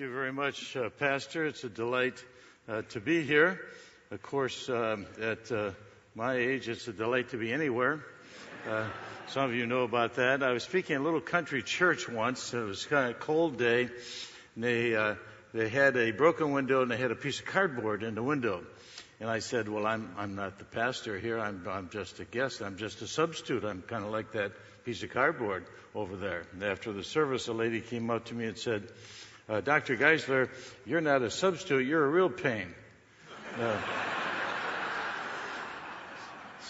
Thank you very much, uh, Pastor. It's a delight uh, to be here. Of course, um, at uh, my age, it's a delight to be anywhere. Uh, some of you know about that. I was speaking at a little country church once. It was kind of a cold day. And they uh, they had a broken window and they had a piece of cardboard in the window. And I said, "Well, I'm I'm not the pastor here. I'm I'm just a guest. I'm just a substitute. I'm kind of like that piece of cardboard over there." And after the service, a lady came up to me and said, uh, "Dr. Geisler, you're not a substitute. You're a real pain." Uh,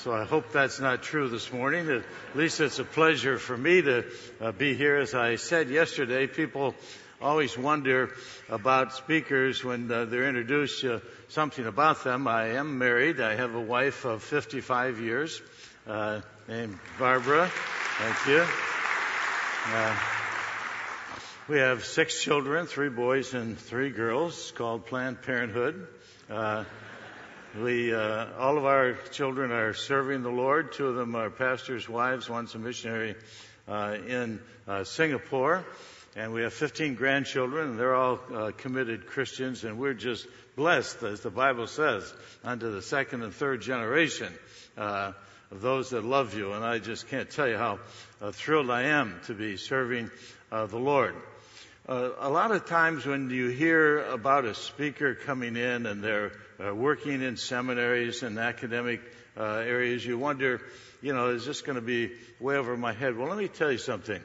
so I hope that's not true this morning. At least it's a pleasure for me to uh, be here. As I said yesterday, people always wonder about speakers when uh, they're introduced uh, something about them. I am married. I have a wife of 55 years uh, named Barbara. Thank you. We have six children, three boys and three girls, called Planned Parenthood. Uh, we, uh, all of our children are serving the Lord. Two of them are pastors' wives. One's a missionary uh, in uh, Singapore. And we have 15 grandchildren, and they're all uh, committed Christians, and we're just blessed, as the Bible says, unto the second and third generation uh, of those that love you. And I just can't tell you how thrilled I am to be serving the Lord. Uh, a lot of times when you hear about a speaker coming in and they're uh, working in seminaries and academic uh, areas, you wonder, you know, is this going to be way over my head? Well, let me tell you something.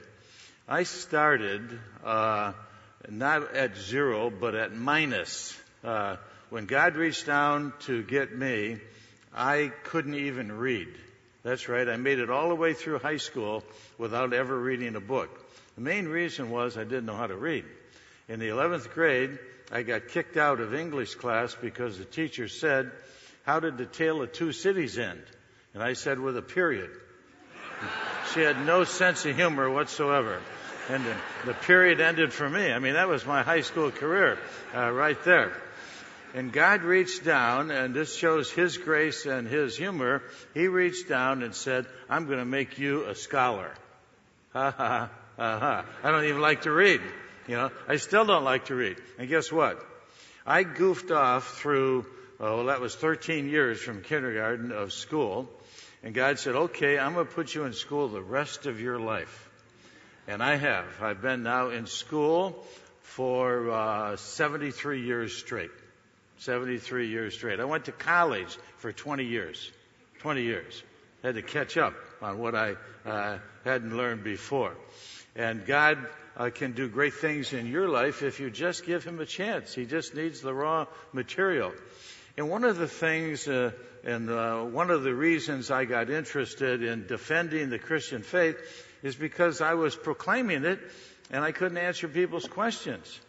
I started uh, not at zero, but at minus. Uh, when God reached down to get me, I couldn't even read. That's right. I made it all the way through high school without ever reading a book. The main reason was I didn't know how to read. In the 11th grade, I got kicked out of English class because the teacher said, How did the tale of two cities end? And I said, With a period. she had no sense of humor whatsoever. And the, the, period ended for me. I mean, that was my high school career uh, right there. And God reached down, and this shows His grace and His humor. He reached down and said, I'm going to make you a scholar. Ha ha. Uh-huh. I don't even like to read. You know, I still don't like to read. And guess what? I goofed off through, oh, that was 13 years from kindergarten of school. And God said, okay, I'm going to put you in school the rest of your life. And I have. I've been now in school for uh, 73 years straight. 73 years straight. I went to college for 20 years. 20 years. Had to catch up on what I uh, hadn't learned before. And God uh, can do great things in your life if you just give Him a chance. He just needs the raw material. And one of the things, uh, and uh, one of the reasons I got interested in defending the Christian faith is because I was proclaiming it and I couldn't answer people's questions.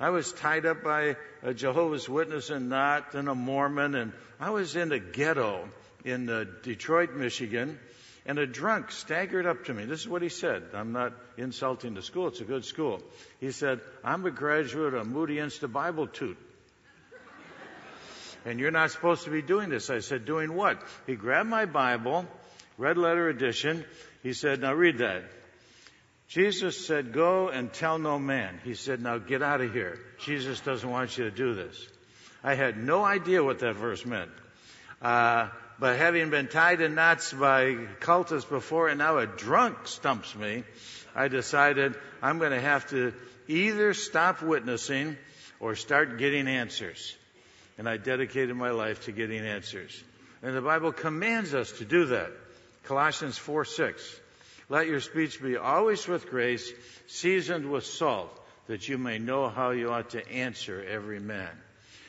I was tied up by a Jehovah's Witness and not and a Mormon, and I was in a ghetto in uh, Detroit, Michigan, and a drunk staggered up to me. This is what he said. I'm not insulting the school. It's a good school. He said, I'm a graduate of Moody Institute Bible Toot. And you're not supposed to be doing this. I said, doing what? He grabbed my Bible, red letter edition. He said, now read that. Jesus said, go and tell no man. He said, now get out of here. Jesus doesn't want you to do this. I had no idea what that verse meant. Uh, but having been tied in knots by cultists before and now a drunk stumps me, I decided I'm going to have to either stop witnessing or start getting answers. And I dedicated my life to getting answers. And the Bible commands us to do that. Colossians 4 6. Let your speech be always with grace, seasoned with salt, that you may know how you ought to answer every man.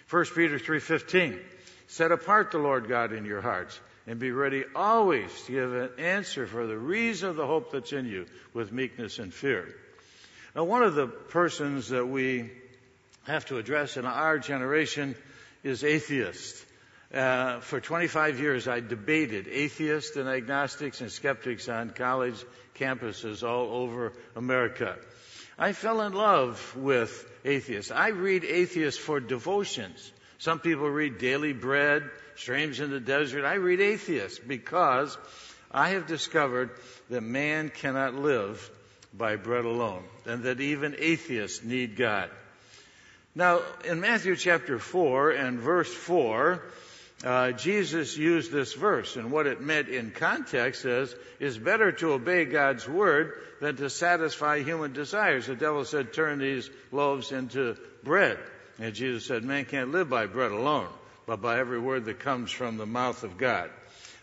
1 Peter 3:15 Set apart the Lord God in your hearts and be ready always to give an answer for the reason of the hope that's in you with meekness and fear. Now, one of the persons that we have to address in our generation is atheist. Uh, for 25 years, I debated atheists and agnostics and skeptics on college campuses all over America. I fell in love with atheists. I read atheists for devotions. Some people read Daily Bread, Streams in the Desert. I read atheists because I have discovered that man cannot live by bread alone and that even atheists need God. Now, in Matthew chapter 4 and verse 4, uh, Jesus used this verse, and what it meant in context is, is better to obey God's word than to satisfy human desires. The devil said, turn these loaves into bread. And Jesus said, man can't live by bread alone, but by every word that comes from the mouth of God.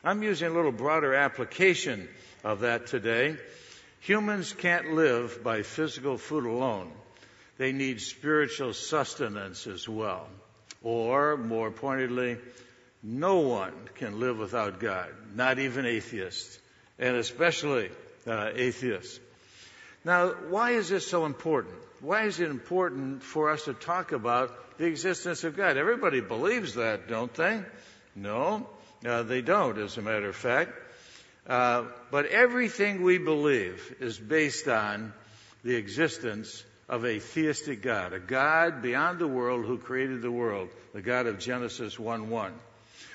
I'm using a little broader application of that today. Humans can't live by physical food alone. They need spiritual sustenance as well. Or, more pointedly, no one can live without God, not even atheists, and especially uh, atheists. Now, why is this so important? Why is it important for us to talk about the existence of God? Everybody believes that, don't they? No, uh, they don't, as a matter of fact. Uh, but everything we believe is based on the existence of a theistic God, a God beyond the world who created the world, the God of Genesis 1 1.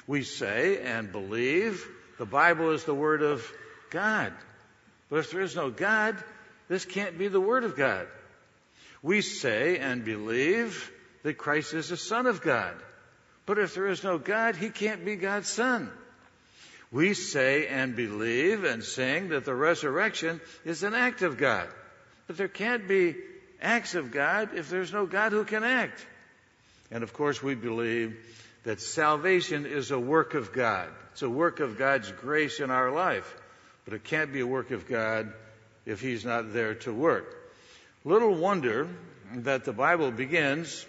We say and believe the Bible is the Word of God. But if there is no God, this can't be the Word of God. We say and believe that Christ is the Son of God. But if there is no God, He can't be God's Son. We say and believe and sing that the resurrection is an act of God. But there can't be acts of God if there's no God who can act. And of course, we believe that salvation is a work of God. It's a work of God's grace in our life. But it can't be a work of God if He's not there to work. Little wonder that the Bible begins,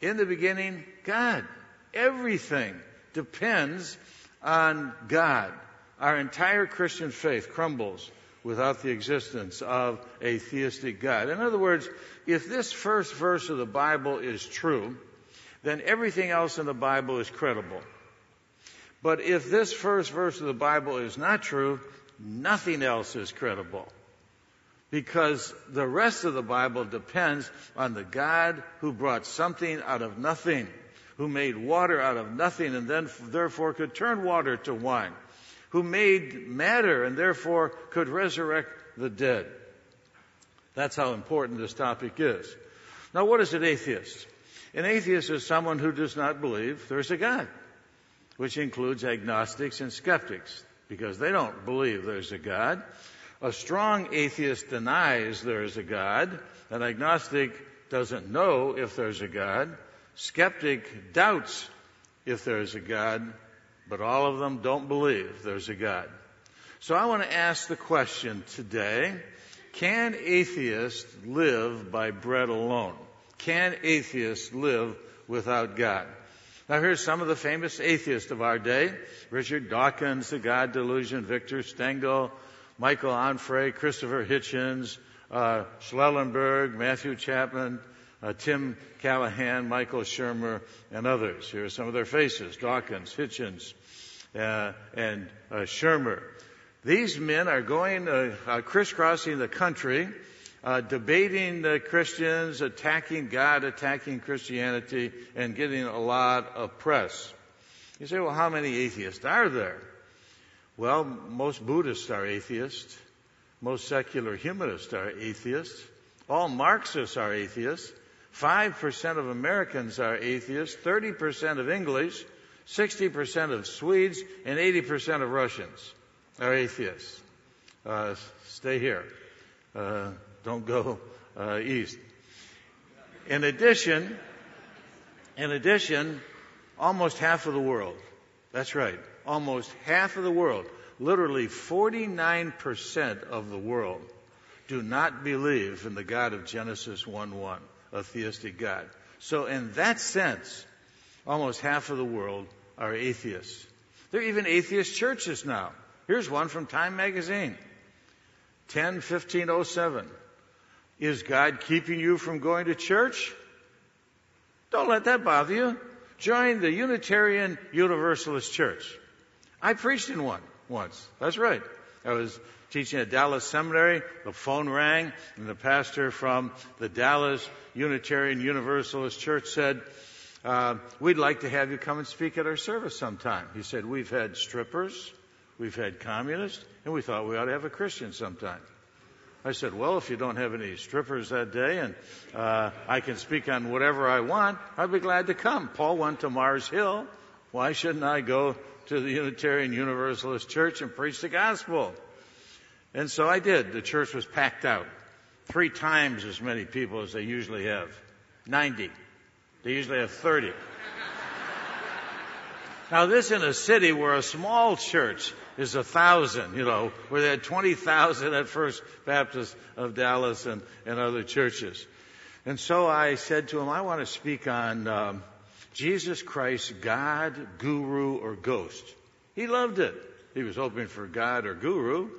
in the beginning, God. Everything depends on God. Our entire Christian faith crumbles without the existence of a theistic God. In other words, if this first verse of the Bible is true, then everything else in the Bible is credible. But if this first verse of the Bible is not true, nothing else is credible. Because the rest of the Bible depends on the God who brought something out of nothing, who made water out of nothing and then therefore could turn water to wine, who made matter and therefore could resurrect the dead. That's how important this topic is. Now what is an atheist? An atheist is someone who does not believe there's a God, which includes agnostics and skeptics, because they don't believe there's a God. A strong atheist denies there is a God. An agnostic doesn't know if there's a God. Skeptic doubts if there's a God, but all of them don't believe there's a God. So I want to ask the question today, can atheists live by bread alone? Can atheists live without God? Now here's some of the famous atheists of our day. Richard Dawkins, The God Delusion, Victor Stenger, Michael Onfray, Christopher Hitchens, uh, Schellenberg, Matthew Chapman, uh, Tim Callahan, Michael Shermer, and others. Here are some of their faces. Dawkins, Hitchens, uh, and uh, Shermer. These men are going, uh, uh, crisscrossing the country, debating the Christians, attacking God, attacking Christianity, and getting a lot of press. You say, well, how many atheists are there? Well, most Buddhists are atheists. Most secular humanists are atheists. All Marxists are atheists. 5% of Americans are atheists. 30% of English, 60% of Swedes, and 80% of Russians are atheists. Uh, stay here. Uh, don't go uh, east. In addition, in addition, almost half of the world, that's right, almost half of the world, literally 49% of the world, do not believe in the God of Genesis 1-1, a theistic God. So in that sense, almost half of the world are atheists. There are even atheist churches now. Here's one from Time Magazine. 10 1507. Is God keeping you from going to church? Don't let that bother you. Join the Unitarian Universalist Church. I preached in one once. That's right. I was teaching at Dallas Seminary. The phone rang, and the pastor from the Dallas Unitarian Universalist Church said, uh, We'd like to have you come and speak at our service sometime. He said, We've had strippers, we've had communists, and we thought we ought to have a Christian sometime. I said, Well, if you don't have any strippers that day and uh, I can speak on whatever I want, I'd be glad to come. Paul went to Mars Hill. Why shouldn't I go to the Unitarian Universalist Church and preach the gospel? And so I did. The church was packed out. Three times as many people as they usually have. 90. They usually have 30. now this in a city where a small church is a thousand, you know, where they had 20,000 at First Baptist of Dallas and, and other churches. And so I said to him, I want to speak on um, Jesus Christ, God, guru, or ghost. He loved it. He was hoping for God or guru.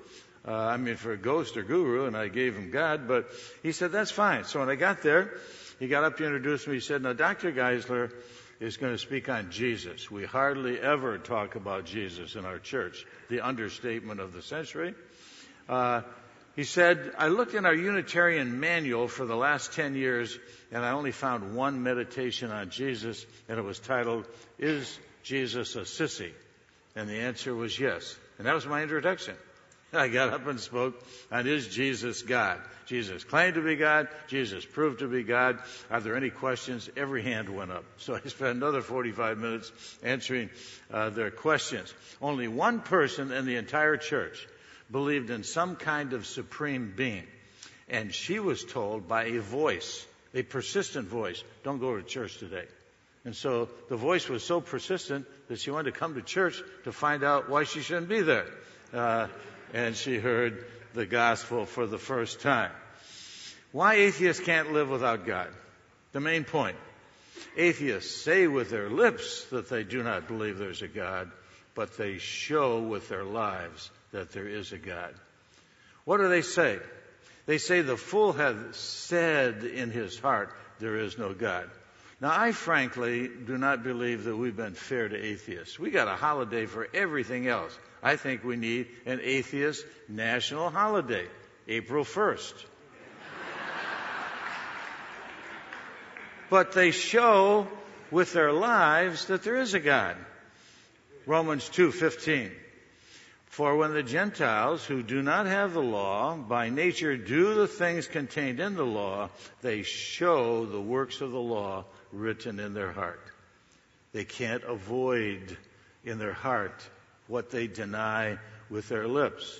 Uh, I mean, for a ghost or guru, and I gave him God, but he said, that's fine. So when I got there, he got up to introduce me. He said, now, Dr. Geisler is going to speak on Jesus. We hardly ever talk about Jesus in our church, the understatement of the century. Uh, he said, I looked in our Unitarian manual for the last 10 years, and I only found one meditation on Jesus, and it was titled, Is Jesus a Sissy? And the answer was yes. And that was my introduction. I got up and spoke on is Jesus God? Jesus claimed to be God. Jesus proved to be God. Are there any questions? Every hand went up. So I spent another 45 minutes answering uh, their questions. Only one person in the entire church believed in some kind of supreme being. And she was told by a voice, a persistent voice, don't go to church today. And so the voice was so persistent that she wanted to come to church to find out why she shouldn't be there. Uh, and she heard the gospel for the first time. Why atheists can't live without God? The main point. Atheists say with their lips that they do not believe there's a God, but they show with their lives that there is a God. What do they say? They say the fool hath said in his heart, there is no God. Now, I frankly do not believe that we've been fair to atheists. We got a holiday for everything else. I think we need an atheist national holiday, April 1st. but they show with their lives that there is a God. Romans 2:15 For when the Gentiles who do not have the law by nature do the things contained in the law they show the works of the law written in their heart they can't avoid in their heart what they deny with their lips.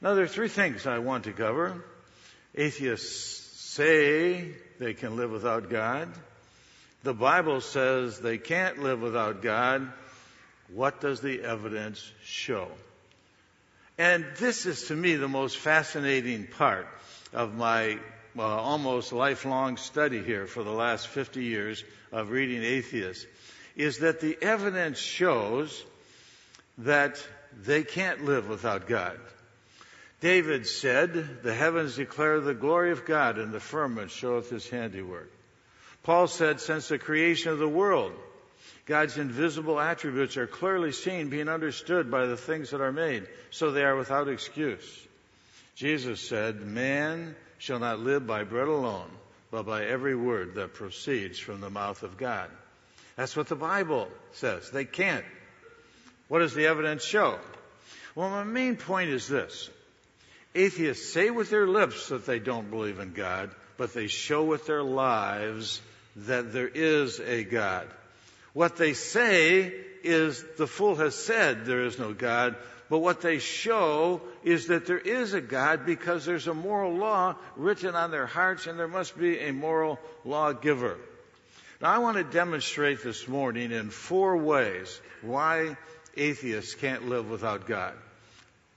Now, there are three things I want to cover. Atheists say they can live without God. The Bible says they can't live without God. What does the evidence show? And this is to me the most fascinating part of my uh, almost lifelong study here for the last 50 years of reading atheists is that the evidence shows that they can't live without God. David said, The heavens declare the glory of God, and the firmament showeth his handiwork. Paul said, Since the creation of the world, God's invisible attributes are clearly seen, being understood by the things that are made, so they are without excuse. Jesus said, Man shall not live by bread alone, but by every word that proceeds from the mouth of God. That's what the Bible says. They can't. What does the evidence show? Well, my main point is this. Atheists say with their lips that they don't believe in God, but they show with their lives that there is a God. What they say is the fool has said there is no God, but what they show is that there is a God because there's a moral law written on their hearts and there must be a moral lawgiver. Now I want to demonstrate this morning in four ways why atheists can't live without God.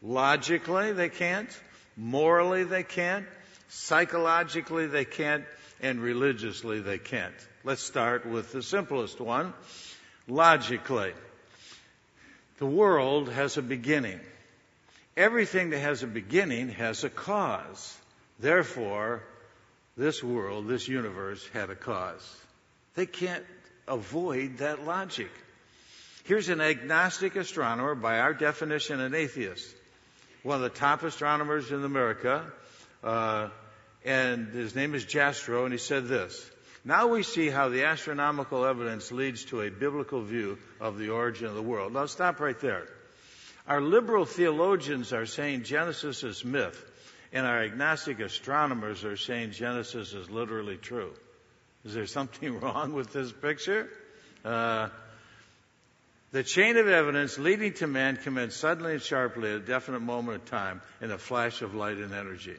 Logically, they can't. Morally, they can't. Psychologically, they can't. And religiously, they can't. Let's start with the simplest one. Logically, the world has a beginning. Everything that has a beginning has a cause. Therefore, this world, this universe had a cause. They can't avoid that logic. Here's an agnostic astronomer, by our definition, an atheist. One of the top astronomers in America, uh, and his name is Jastrow, and he said this. Now we see how the astronomical evidence leads to a biblical view of the origin of the world. Now stop right there. Our liberal theologians are saying Genesis is myth, and our agnostic astronomers are saying Genesis is literally true. Is there something wrong with this picture? Uh, the chain of evidence leading to man commenced suddenly and sharply at a definite moment of time in a flash of light and energy.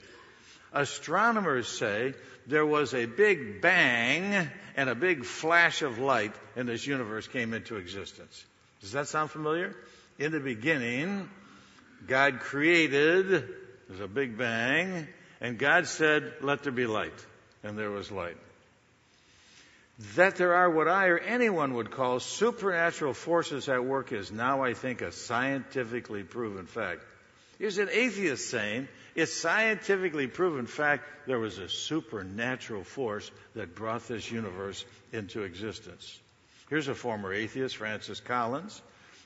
Astronomers say there was a big bang and a big flash of light and this universe came into existence. Does that sound familiar? In the beginning, God created, there's a big bang, and God said, let there be light. And there was light. That there are what I or anyone would call supernatural forces at work is now, I think, a scientifically proven fact. Here's an atheist saying, it's scientifically proven fact there was a supernatural force that brought this universe into existence. Here's a former atheist, Francis Collins,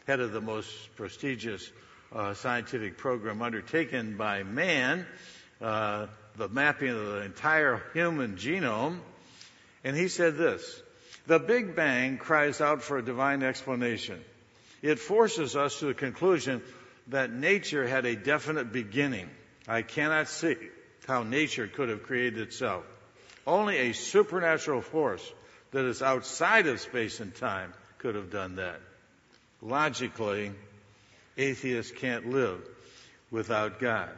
head of the most prestigious uh, scientific program undertaken by man, uh, the mapping of the entire human genome. And he said this The Big Bang cries out for a divine explanation. It forces us to the conclusion that nature had a definite beginning. I cannot see how nature could have created itself. Only a supernatural force that is outside of space and time could have done that. Logically, atheists can't live without God.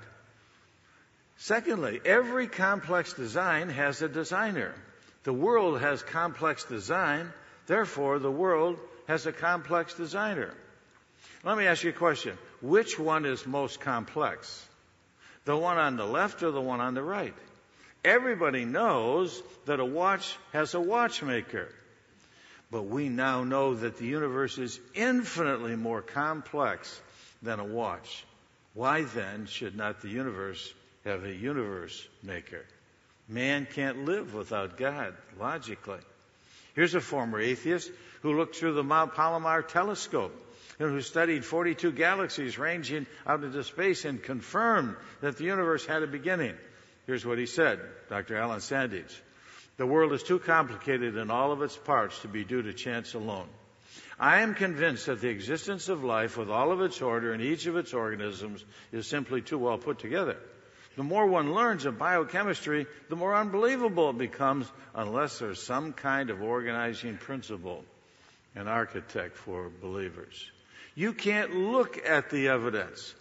Secondly, every complex design has a designer. The world has complex design, therefore, the world has a complex designer. Let me ask you a question. Which one is most complex? The one on the left or the one on the right? Everybody knows that a watch has a watchmaker. But we now know that the universe is infinitely more complex than a watch. Why then should not the universe have a universe maker? Man can't live without God, logically. Here's a former atheist who looked through the Mount Palomar telescope and who studied 42 galaxies ranging out into space and confirmed that the universe had a beginning. Here's what he said, Dr. Alan Sandage. The world is too complicated in all of its parts to be due to chance alone. I am convinced that the existence of life with all of its order in each of its organisms is simply too well put together. The more one learns of biochemistry, the more unbelievable it becomes unless there's some kind of organizing principle, an architect for believers. You can't look at the evidence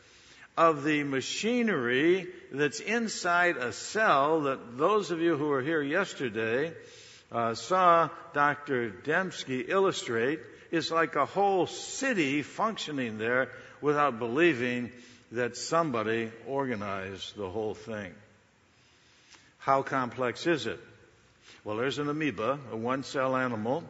of the machinery that's inside a cell that those of you who were here yesterday uh, saw Dr. Dembski illustrate is like a whole city functioning there without believing that somebody organized the whole thing. How complex is it? Well, there's an amoeba, a one cell animal,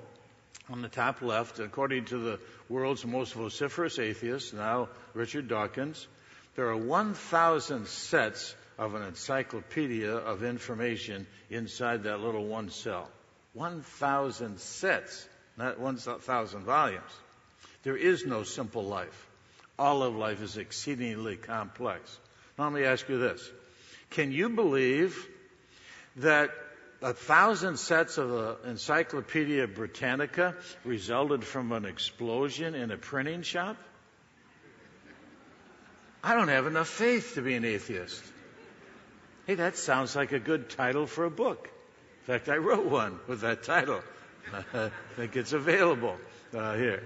on the top left, according to the world's most vociferous atheist, now Richard Dawkins. There are 1,000 sets of an encyclopedia of information inside that little one cell. 1,000 sets, not 1,000 volumes. There is no simple life. All of life is exceedingly complex. Now, let me ask you this. Can you believe that a thousand sets of the Encyclopedia Britannica resulted from an explosion in a printing shop? I don't have enough faith to be an atheist. Hey, that sounds like a good title for a book. In fact, I wrote one with that title. I think it's available uh, here.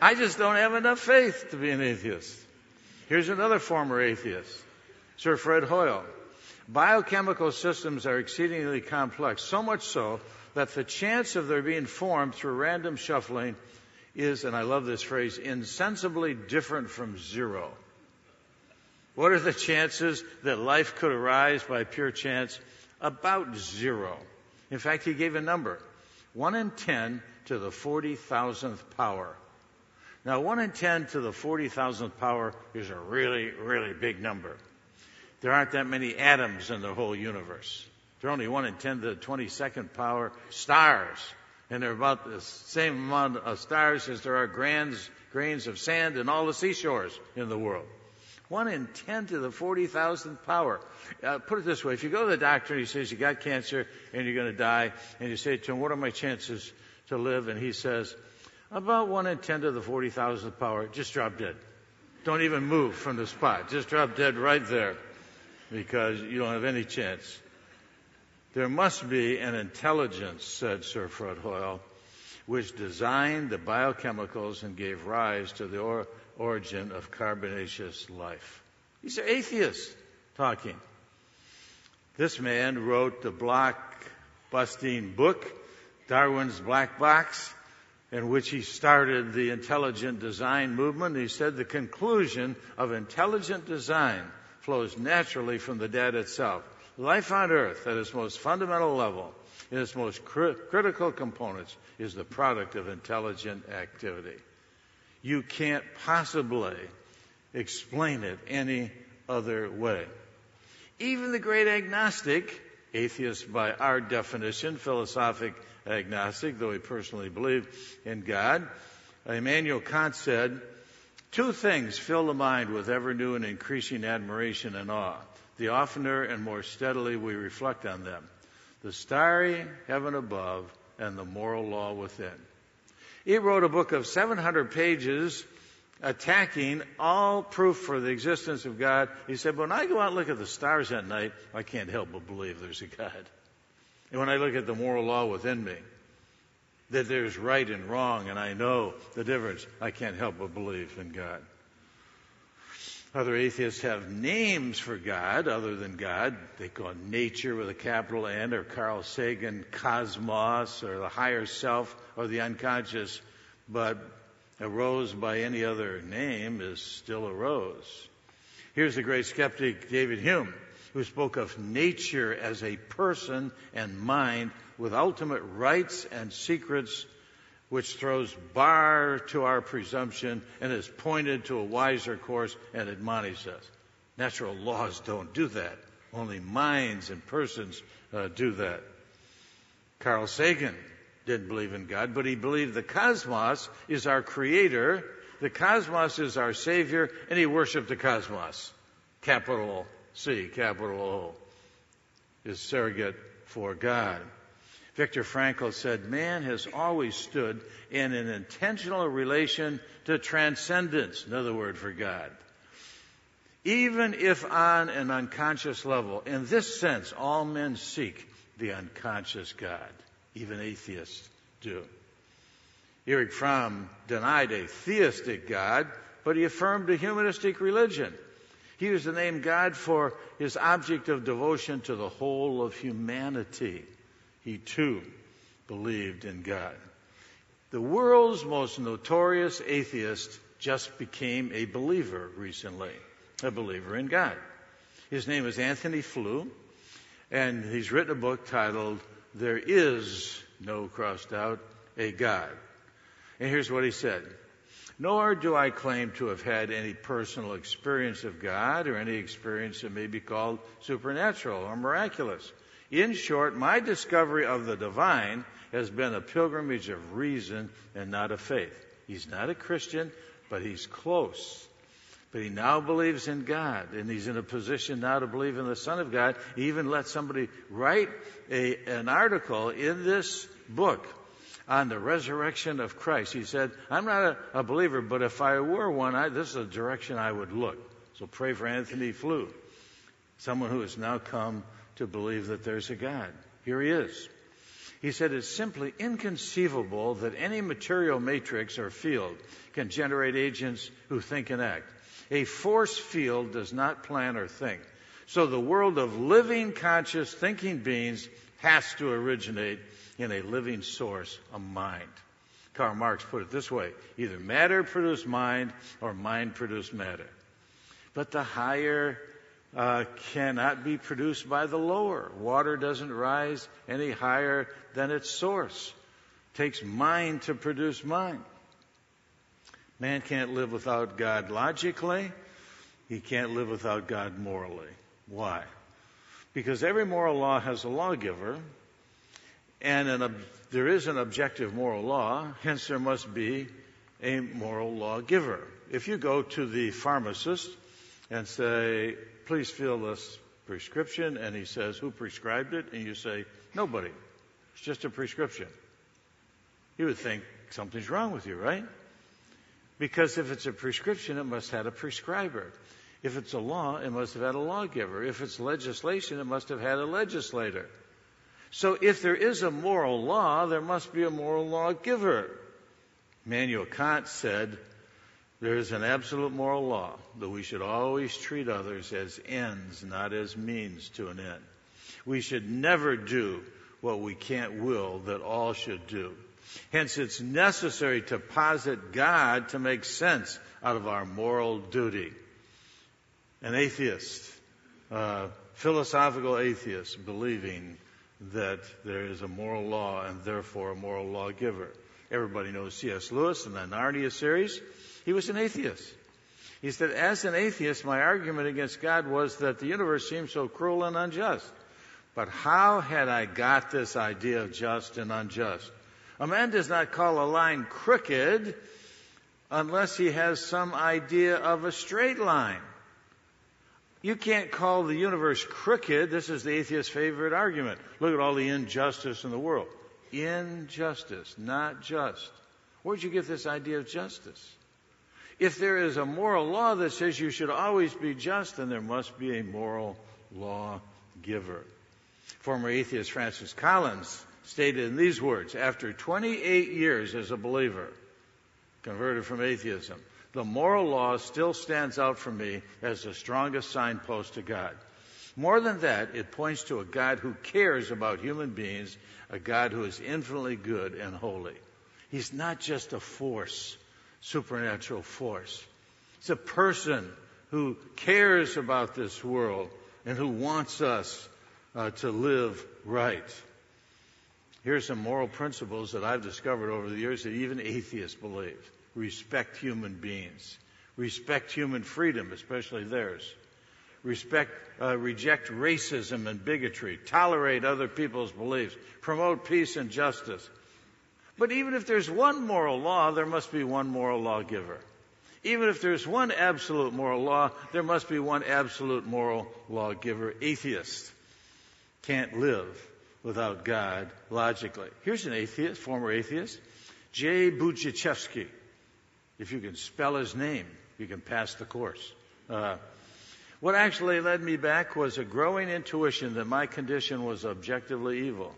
I just don't have enough faith to be an atheist. Here's another former atheist, Sir Fred Hoyle. Biochemical systems are exceedingly complex, so much so that the chance of their being formed through random shuffling is, and I love this phrase, insensibly different from zero. What are the chances that life could arise by pure chance? About zero. In fact, he gave a number. One in ten to the 40,000th power. Now, 1 in 10 to the 40,000th power is a really, really big number. There aren't that many atoms in the whole universe. There are only 1 in 10 to the 22nd power stars. And there are about the same amount of stars as there are grains, grains of sand in all the seashores in the world. One in 10 to the 40,000th power. Uh, put it this way. If you go to the doctor and he says you got cancer and you're going to die, and you say to him, what are my chances to live? And he says, about 1 in 10 to the 40,000th power. Just drop dead. Don't even move from the spot. Just drop dead right there because you don't have any chance. There must be an intelligence, said Sir Fred Hoyle, which designed the biochemicals and gave rise to the or- origin of carbonaceous life. These are atheists talking. This man wrote the block busting book, Darwin's Black Box, in which he started the intelligent design movement. He said the conclusion of intelligent design flows naturally from the data itself. Life on Earth, at its most fundamental level, in its most cri- critical components, is the product of intelligent activity. You can't possibly explain it any other way. Even the great agnostic, atheist by our definition, philosophic agnostic, though he personally believed in God, Immanuel Kant said, Two things fill the mind with ever new and increasing admiration and awe. The oftener and more steadily we reflect on them. The starry heaven above and the moral law within. He wrote a book of 700 pages attacking all proof for the existence of God. He said, when I go out and look at the stars at night, I can't help but believe there's a God. And when I look at the moral law within me, that there's right and wrong, and I know the difference, I can't help but believe in God. Other atheists have names for God other than God. They call nature with a capital N, or Carl Sagan, cosmos, or the higher self, or the unconscious. But a rose by any other name is still a rose. Here's the great skeptic David Hume, who spoke of nature as a person and mind with ultimate rights and secrets, which throws bar to our presumption and is pointed to a wiser course and admonishes us. Natural laws don't do that. Only minds and persons uh, do that. Carl Sagan didn't believe in God, but he believed the cosmos is our creator, the cosmos is our savior, and he worshiped the cosmos. Capital C, capital O, is surrogate for God. Viktor Frankl said, man has always stood in an intentional relation to transcendence, another word for God. Even if on an unconscious level, in this sense, all men seek the unconscious God. Even atheists do. Erich Fromm denied a theistic God, but he affirmed a humanistic religion. He used the name God for his object of devotion to the whole of humanity. He too believed in God. The world's most notorious atheist just became a believer recently, a believer in God. His name is Antony Flew, and he's written a book titled there is no crossed out a God. And here's what he said. Nor do I claim to have had any personal experience of God or any experience that may be called supernatural or miraculous. In short, my discovery of the divine has been a pilgrimage of reason and not of faith. He's not a Christian, but he's close. But he now believes in God, and he's in a position now to believe in the Son of God. He even let somebody write a, an article in this book on the resurrection of Christ. He said, I'm not a, a believer, but if I were one, I, this is the direction I would look. So pray for Antony Flew, someone who has now come to believe that there's a God. Here he is. He said it's simply inconceivable that any material matrix or field can generate agents who think and act. A force field does not plan or think. So the world of living, conscious, thinking beings has to originate in a living source, a mind. Karl Marx put it this way either matter produced mind or mind produced matter. But the higher uh, cannot be produced by the lower. Water doesn't rise any higher than its source. It takes mind to produce mind. Man can't live without God logically. He can't live without God morally. Why? Because every moral law has a lawgiver, And an, there is an objective moral law, hence there must be a moral lawgiver. If you go to the pharmacist and say, please fill this prescription, and he says, who prescribed it? And you say, nobody. It's just a prescription. He would think something's wrong with you, right? Because if it's a prescription, it must have had a prescriber. If it's a law, it must have had a lawgiver. If it's legislation, it must have had a legislator. So if there is a moral law, there must be a moral lawgiver. Immanuel Kant said, there is an absolute moral law that we should always treat others as ends, not as means to an end. We should never do what we can't will that all should do. Hence, it's necessary to posit God to make sense out of our moral duty. An atheist, philosophical atheist, believing that there is a moral law and therefore a moral lawgiver. Everybody knows C.S. Lewis in the Narnia series. He was an atheist. He said, as an atheist, my argument against God was that the universe seemed so cruel and unjust. But how had I got this idea of just and unjust? A man does not call a line crooked unless he has some idea of a straight line. You can't call the universe crooked. This is the atheist's favorite argument. Look at all the injustice in the world. Injustice, not just. Where'd you get this idea of justice? If there is a moral law that says you should always be just, then there must be a moral law giver. Former atheist Francis Collins stated in these words After 28 years as a believer, converted from atheism, the moral law still stands out for me as the strongest signpost to God. More than that, it points to a God who cares about human beings, a God who is infinitely good and holy. He's not just a force, supernatural force. He's a person who cares about this world and who wants us uh, to live right. Here are some moral principles that I've discovered over the years that even atheists believe. Respect human beings. Respect human freedom, especially theirs. Respect, uh, reject racism and bigotry. Tolerate other people's beliefs. Promote peace and justice. But even if there's one moral law, there must be one moral lawgiver. Even if there's one absolute moral law, there must be one absolute moral lawgiver. Atheist can't live without God logically. Here's an atheist, former atheist, J. Budziszewski. If you can spell his name, you can pass the course. Uh, what actually led me back was a growing intuition that my condition was objectively evil.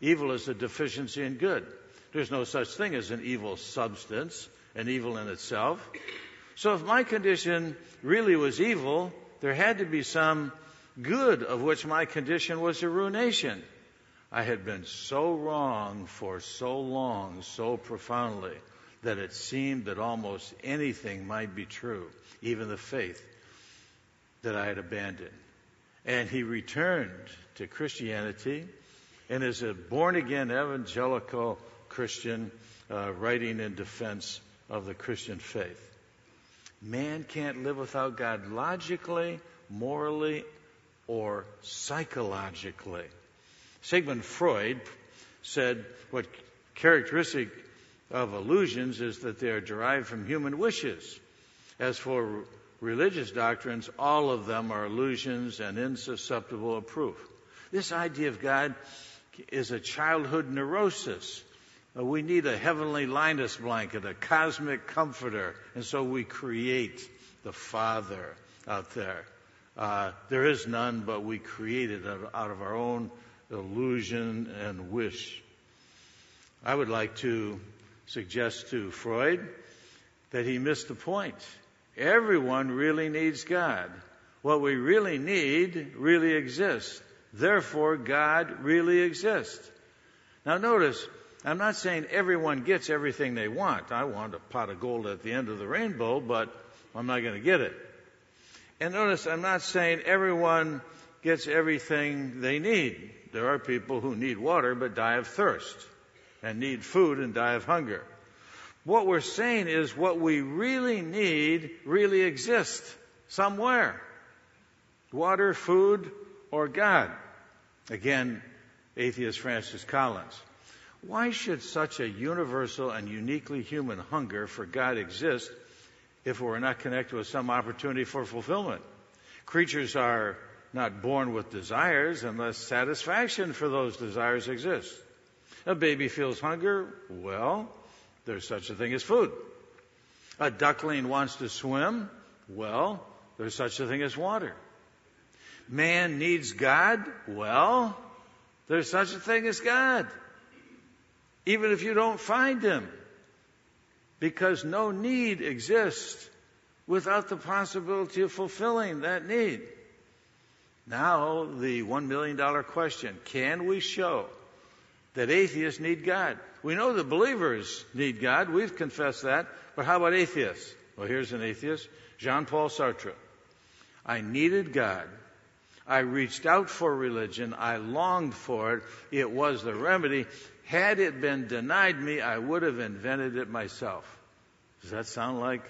Evil is a deficiency in good. There's no such thing as an evil substance, an evil in itself. So if my condition really was evil, there had to be some good of which my condition was a ruination. I had been so wrong for so long, so profoundly, that it seemed that almost anything might be true, even the faith that I had abandoned. And he returned to Christianity and is a born again evangelical Christian uh, writing in defense of the Christian faith. Man can't live without God logically, morally, or psychologically. Sigmund Freud said what characteristic of illusions is that they are derived from human wishes. As for religious doctrines, all of them are illusions and insusceptible of proof. This idea of God is a childhood neurosis. Uh, we need a heavenly Linus blanket, a cosmic comforter, and so we create the Father out there. Uh, there is none, but we create it out of our own illusion and wish. I would like to suggest to Freud that he missed the point. Everyone really needs God. What we really need really exists. Therefore, God really exists. Now notice, I'm not saying everyone gets everything they want. I want a pot of gold at the end of the rainbow, but I'm not going to get it. And notice, I'm not saying everyone gets everything they need. There are people who need water but die of thirst and need food and die of hunger. What we're saying is what we really need really exists somewhere. Water, food, or God. Again, atheist Francis Collins. Why should such a universal and uniquely human hunger for God exist if we're not connected with some opportunity for fulfillment? Creatures are not born with desires unless satisfaction for those desires exists. A baby feels hunger, well, there's such a thing as food. A duckling wants to swim, well, there's such a thing as water. Man needs God, well, there's such a thing as God. Even if you don't find Him. Because no need exists without the possibility of fulfilling that need. Now, the one million dollar question can we show that atheists need God? We know that believers need God. We've confessed that. But how about atheists? Well, here's an atheist Jean Paul Sartre. I needed God. I reached out for religion. I longed for it. It was the remedy. Had it been denied me, I would have invented it myself. Does that sound like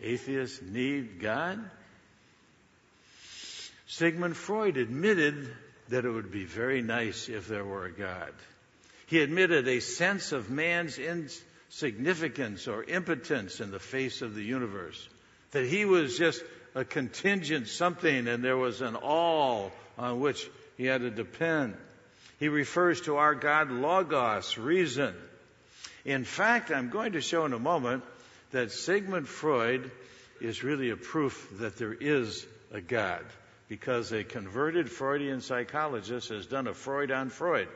atheists need God? Sigmund Freud admitted that it would be very nice if there were a God. He admitted a sense of man's insignificance or impotence in the face of the universe, that he was just a contingent something and there was an all on which he had to depend. He refers to our God, Logos, reason. In fact, I'm going to show in a moment that Sigmund Freud is really a proof that there is a God because a converted Freudian psychologist has done a Freud on Freud.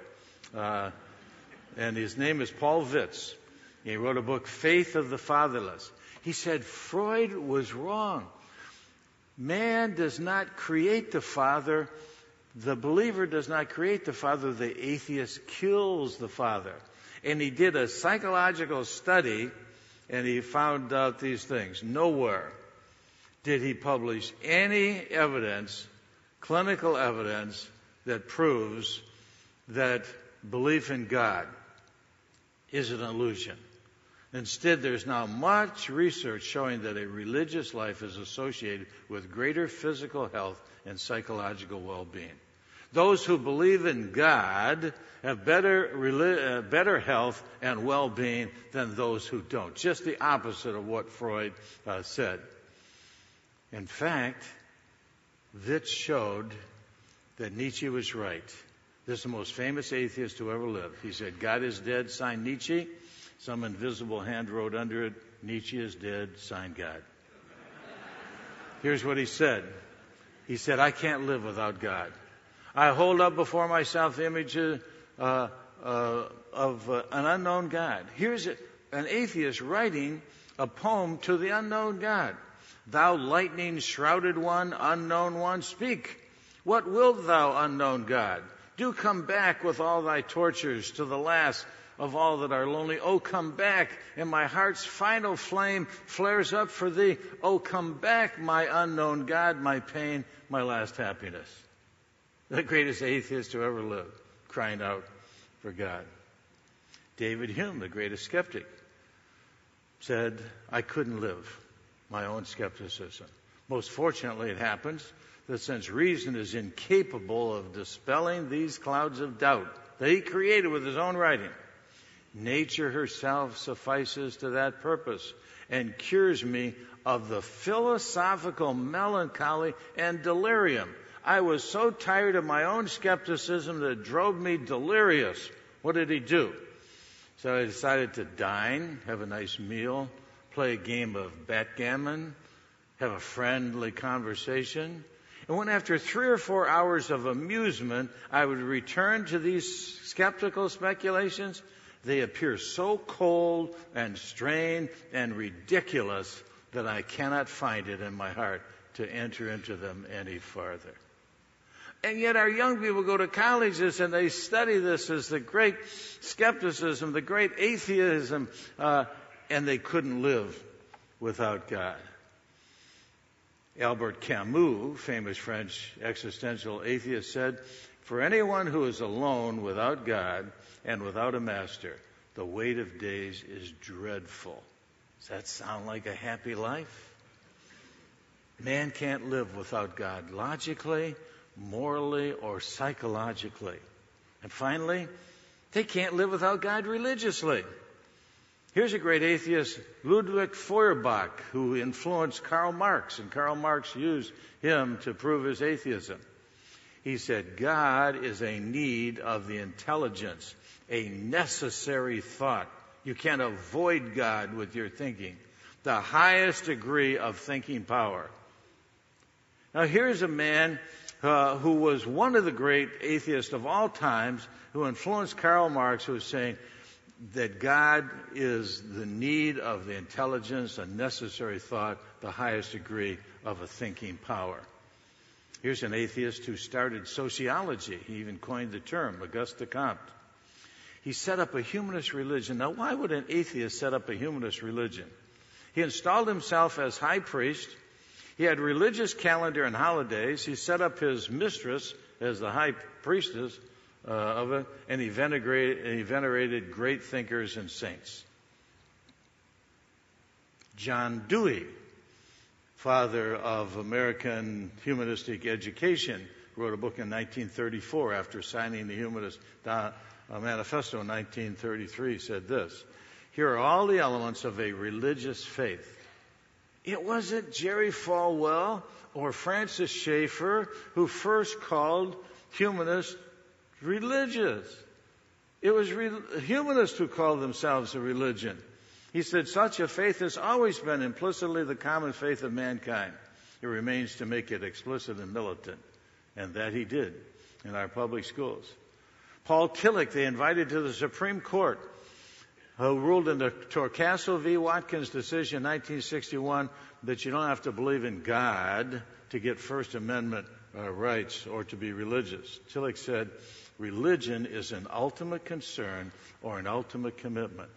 Uh, and his name is Paul Vitz. He wrote a book, Faith of the Fatherless. He said Freud was wrong. Man does not create the Father. The believer does not create the Father. The atheist kills the Father. And he did a psychological study and he found out these things. Nowhere did he publish any evidence, clinical evidence, that proves that belief in God is an illusion. Instead, there's now much research showing that a religious life is associated with greater physical health and psychological well-being. Those who believe in God have better, uh, better health and well-being than those who don't. Just the opposite of what Freud uh, said. In fact, Vitz showed that Nietzsche was right. This is the most famous atheist who ever lived. He said, God is dead, signed Nietzsche. Some invisible hand wrote under it, Nietzsche is dead, signed God. Here's what he said. He said, I can't live without God. I hold up before myself the image uh, uh, of uh, an unknown God. Here's a, an atheist writing a poem to the unknown God. Thou lightning shrouded one, unknown one, speak. What wilt thou, unknown God? Do come back with all thy tortures to the last of all that are lonely. Oh, come back, and my heart's final flame flares up for thee. Oh, come back, my unknown God, my pain, my last happiness. The greatest atheist who ever lived, crying out for God. David Hume, the greatest skeptic, said, I couldn't live my own skepticism. Most fortunately, it happens that since reason is incapable of dispelling these clouds of doubt that he created with his own writing, nature herself suffices to that purpose and cures me of the philosophical melancholy and delirium. I was so tired of my own skepticism that it drove me delirious. What did he do? So I decided to dine, have a nice meal, play a game of backgammon, have a friendly conversation, and when after three or four hours of amusement, I would return to these skeptical speculations, they appear so cold and strained and ridiculous that I cannot find it in my heart to enter into them any farther. And yet our young people go to colleges and they study this as the great skepticism, the great atheism, uh, and they couldn't live without God. Albert Camus, famous French existential atheist, said, For anyone who is alone without God and without a master, the weight of days is dreadful. Does that sound like a happy life? Man can't live without God logically, morally, or psychologically. And finally, they can't live without God religiously. Here's a great atheist, Ludwig Feuerbach, who influenced Karl Marx, and Karl Marx used him to prove his atheism. He said, God is a need of the intelligence, a necessary thought. You can't avoid God with your thinking. The highest degree of thinking power. Now, here's a man uh, who was one of the great atheists of all times, who influenced Karl Marx, who was saying that God is the need of the intelligence, a necessary thought, the highest degree of a thinking power. Here's an atheist who started sociology. He even coined the term, Auguste Comte. He set up a humanist religion. Now, why would an atheist set up a humanist religion? He installed himself as high priest he had religious calendar and holidays. He set up his mistress as the high priestess uh, of it, and he, he venerated great thinkers and saints. John Dewey, father of American humanistic education, wrote a book in 1934 after signing the Humanist uh, Manifesto in 1933, said this Here are all the elements of a religious faith it wasn't Jerry Falwell or Francis Schaeffer who first called humanists religious. It was re- humanists who called themselves a religion. He said, such a faith has always been implicitly the common faith of mankind. It remains to make it explicit and militant. And that he did in our public schools. Paul Tillich, they invited to the Supreme Court who ruled in the Torcaso v. Watkins decision in 1961 that you don't have to believe in God to get First Amendment uh, rights or to be religious. Tillich said, religion is an ultimate concern or an ultimate commitment.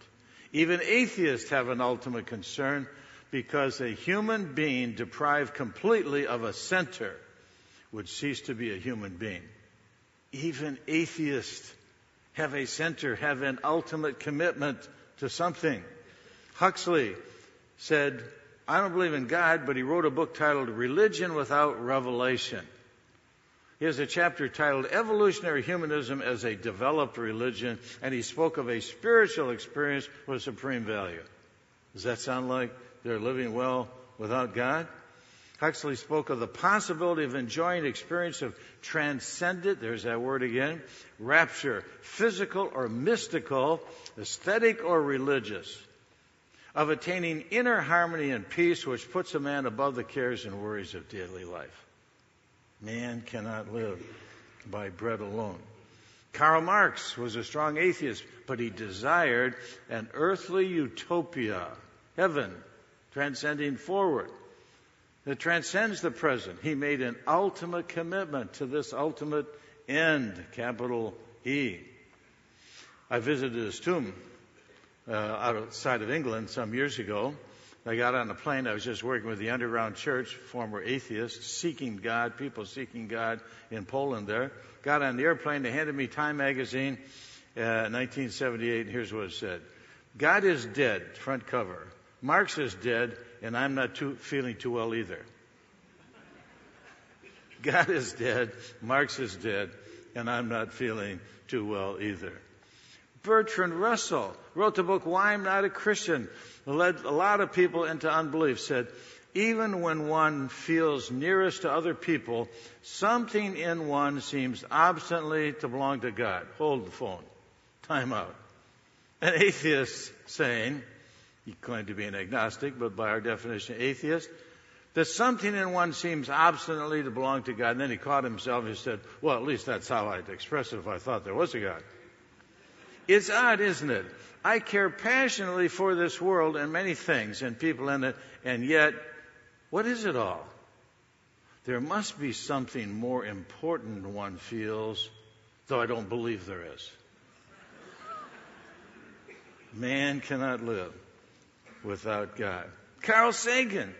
Even atheists have an ultimate concern because a human being deprived completely of a center would cease to be a human being. Even atheists have a center, have an ultimate commitment to something. Huxley said, I don't believe in God, but he wrote a book titled Religion Without Revelation. He has a chapter titled Evolutionary Humanism as a Developed Religion, and he spoke of a spiritual experience with supreme value. Does that sound like they're living well without God? Huxley spoke of the possibility of enjoying experience of transcendent, there's that word again, rapture, physical or mystical, aesthetic or religious, of attaining inner harmony and peace which puts a man above the cares and worries of daily life. Man cannot live by bread alone. Karl Marx was a strong atheist, but he desired an earthly utopia, heaven, transcending forward that transcends the present. He made an ultimate commitment to this ultimate end, capital E. I visited his tomb uh, outside of England some years ago. I got on a plane. I was just working with the Underground Church, former atheists, seeking God, people seeking God in Poland there. Got on the airplane. They handed me Time magazine, uh, 1978. Here's what it said. God is dead, front cover. Marx is dead, and I'm not too, feeling too well either. God is dead, Marx is dead, and I'm not feeling too well either. Bertrand Russell wrote the book Why I'm Not a Christian, led a lot of people into unbelief, said, even when one feels nearest to other people, something in one seems obstinately to belong to God. Hold the phone. Time out. An atheist saying, he claimed to be an agnostic, but by our definition, atheist, that something in one seems obstinately to belong to God. And then he caught himself and he said, Well, at least that's how I'd express it if I thought there was a God. It's odd, isn't it? I care passionately for this world and many things and people in it, and yet, what is it all? There must be something more important one feels, though I don't believe there is. Man cannot live without God. Carl Sagan.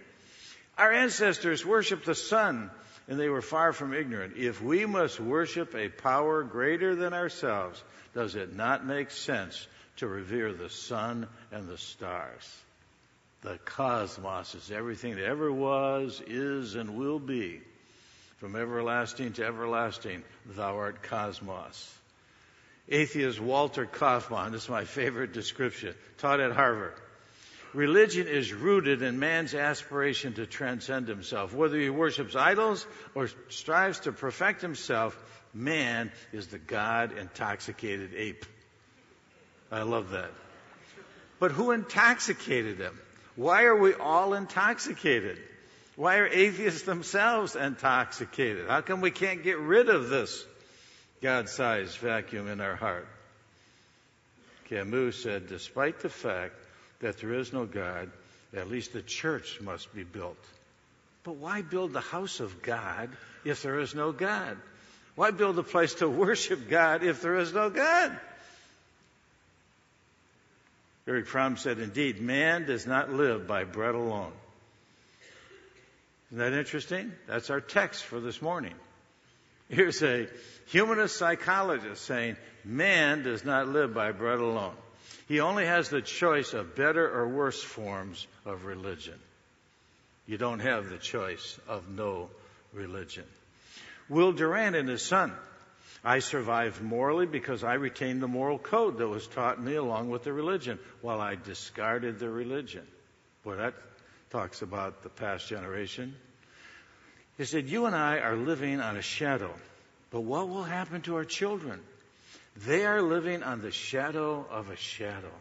Our ancestors worshiped the sun and they were far from ignorant. If we must worship a power greater than ourselves, does it not make sense to revere the sun and the stars? The cosmos is everything that ever was, is, and will be. From everlasting to everlasting, thou art cosmos. atheist Walter Kaufmann, this is my favorite description, taught at Harvard. Religion is rooted in man's aspiration to transcend himself. Whether he worships idols or strives to perfect himself, man is the God intoxicated ape. I love that. But who intoxicated him? Why are we all intoxicated? Why are atheists themselves intoxicated? How come we can't get rid of this God sized vacuum in our heart? Camus said, despite the fact that there is no God, at least the church must be built. But why build the house of God if there is no God? Why build a place to worship God if there is no God? Erich Fromm said, Indeed, man does not live by bread alone. Isn't that interesting? That's our text for this morning. Here's a humanist psychologist saying, Man does not live by bread alone. He only has the choice of better or worse forms of religion. You don't have the choice of no religion. Will Durant and his son, I survived morally because I retained the moral code that was taught me along with the religion while I discarded the religion. Boy, that talks about the past generation. He said, You and I are living on a shadow, but what will happen to our children? They are living on the shadow of a shadow.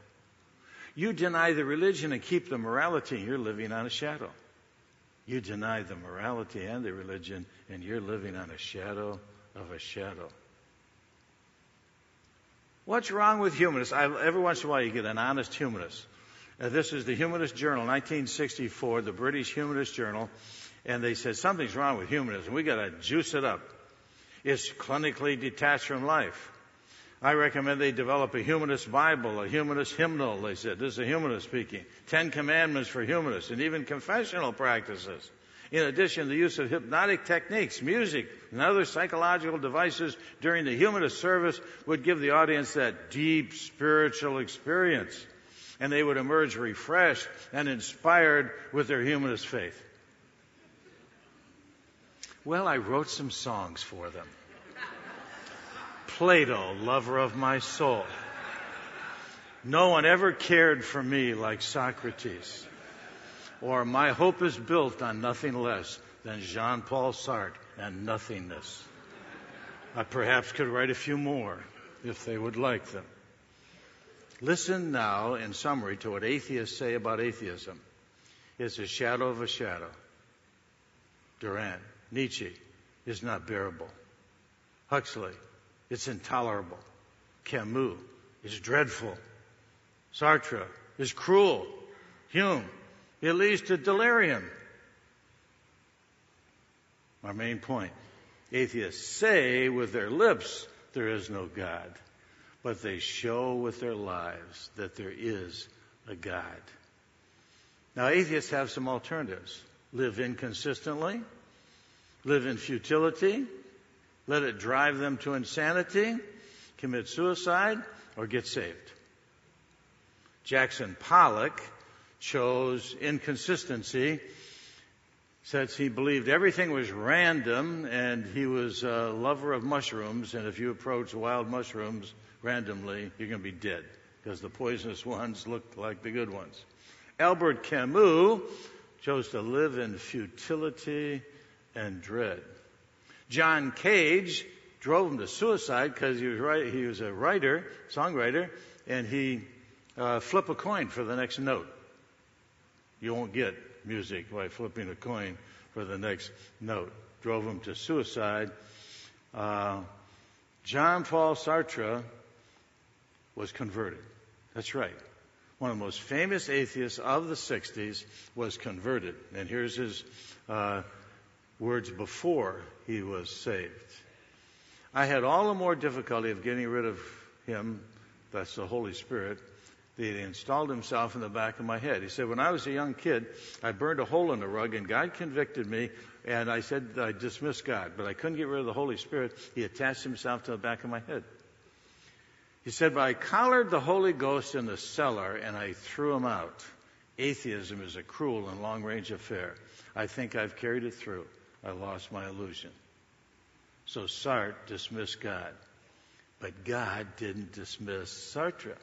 You deny the religion and keep the morality, and you're living on a shadow. You deny the morality and the religion, and you're living on a shadow of a shadow. What's wrong with humanists? I, every once in a while, you get an honest humanist. Uh, this is the Humanist Journal, 1964, the British Humanist Journal, and they said something's wrong with humanism. We got to juice it up. It's clinically detached from life. I recommend they develop a humanist Bible, a humanist hymnal, they said. This is a humanist speaking. Ten commandments for humanists, and even confessional practices. In addition, the use of hypnotic techniques, music, and other psychological devices during the humanist service would give the audience that deep spiritual experience. And they would emerge refreshed and inspired with their humanist faith. Well, I wrote some songs for them. Plato, lover of my soul. No one ever cared for me like Socrates. Or my hope is built on nothing less than Jean Paul Sartre and nothingness. I perhaps could write a few more if they would like them. Listen now, in summary, to what atheists say about atheism. It's a shadow of a shadow. Durant, Nietzsche is not bearable. Huxley, it's intolerable. Camus is dreadful. Sartre is cruel. Hume, it leads to delirium. My main point. Atheists say with their lips there is no God, but they show with their lives that there is a God. Now, atheists have some alternatives. Live inconsistently, live in futility, let it drive them to insanity, commit suicide, or get saved. Jackson Pollock chose inconsistency since he believed everything was random and he was a lover of mushrooms and if you approach wild mushrooms randomly you're going to be dead because the poisonous ones look like the good ones albert camus chose to live in futility and dread John Cage drove him to suicide because he was he was a writer, songwriter, and he uh, flip a coin for the next note. You won't get music by flipping a coin for the next note. Drove him to suicide. Uh, John Paul Sartre was converted. That's right. One of the most famous atheists of the 60s was converted. And here's his uh, words before he was saved. I had all the more difficulty of getting rid of him, that's the Holy Spirit, that he installed himself in the back of my head. He said, When I was a young kid, I burned a hole in the rug and God convicted me, and I said I dismissed God, but I couldn't get rid of the Holy Spirit. He attached himself to the back of my head. He said, But I collared the Holy Ghost in the cellar and I threw him out. Atheism is a cruel and long range affair. I think I've carried it through. I lost my illusion. So Sartre dismissed God. But God didn't dismiss Sartre.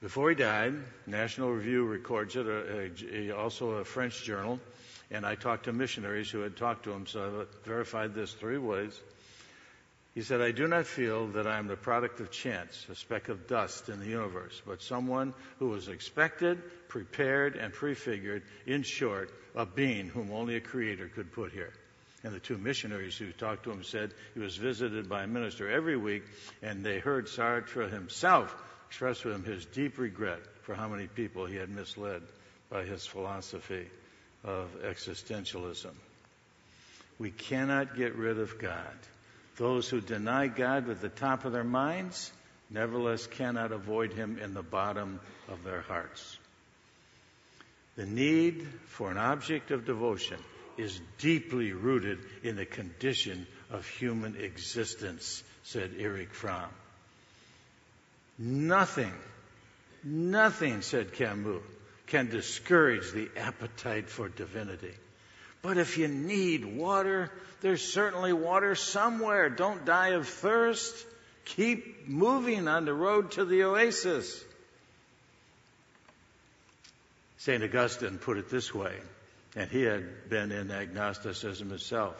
Before he died, National Review records it, uh, uh, also a French journal, and I talked to missionaries who had talked to him, so I verified this three ways. He said, I do not feel that I am the product of chance, a speck of dust in the universe, but someone who was expected, prepared, and prefigured, in short, a being whom only a creator could put here. And the two missionaries who talked to him said he was visited by a minister every week, and they heard Sartre himself expressed to him his deep regret for how many people he had misled by his philosophy of existentialism. We cannot get rid of God. Those who deny God with the top of their minds, nevertheless cannot avoid him in the bottom of their hearts. The need for an object of devotion is deeply rooted in the condition of human existence, said Erich Fromm. Nothing, nothing, said Camus, can discourage the appetite for divinity. But if you need water, there's certainly water somewhere. Don't die of thirst. Keep moving on the road to the oasis. St. Augustine put it this way, and he had been in agnosticism himself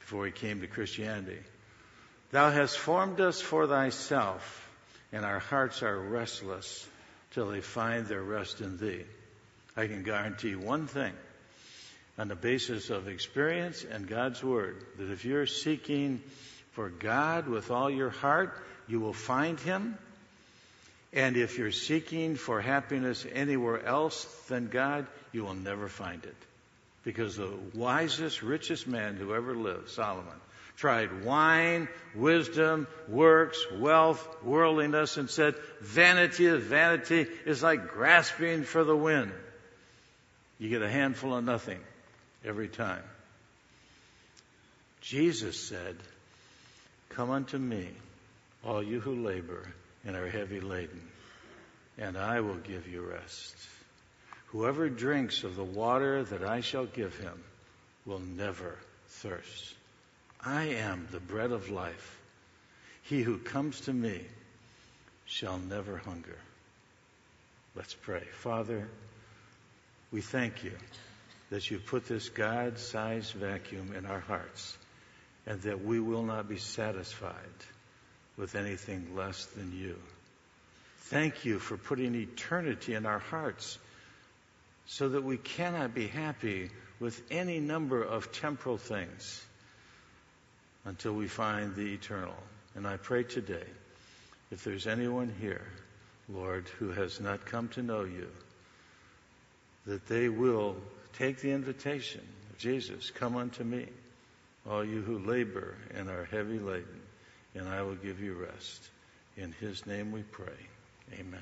before he came to Christianity. Thou hast formed us for thyself and our hearts are restless till they find their rest in Thee. I can guarantee one thing on the basis of experience and God's Word that if you're seeking for God with all your heart, you will find Him. And if you're seeking for happiness anywhere else than God, you will never find it. Because the wisest, richest man who ever lived, Solomon, tried wine, wisdom, works, wealth, worldliness, and said, vanity of vanity is like grasping for the wind. You get a handful of nothing every time. Jesus said, Come unto me, all you who labor and are heavy laden, and I will give you rest. Whoever drinks of the water that I shall give him will never thirst. I am the bread of life. He who comes to me shall never hunger. Let's pray. Father, we thank you that you put this God sized vacuum in our hearts and that we will not be satisfied with anything less than you. Thank you for putting eternity in our hearts so that we cannot be happy with any number of temporal things until we find the eternal. And I pray today, if there's anyone here, Lord, who has not come to know you, that they will take the invitation of Jesus, come unto me, all you who labor and are heavy laden, and I will give you rest. In his name we pray. Amen.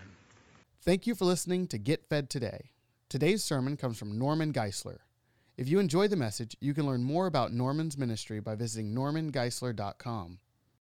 Thank you for listening to Get Fed Today. Today's sermon comes from Norman Geisler. If you enjoy the message, you can learn more about Norman's ministry by visiting normangeisler.com.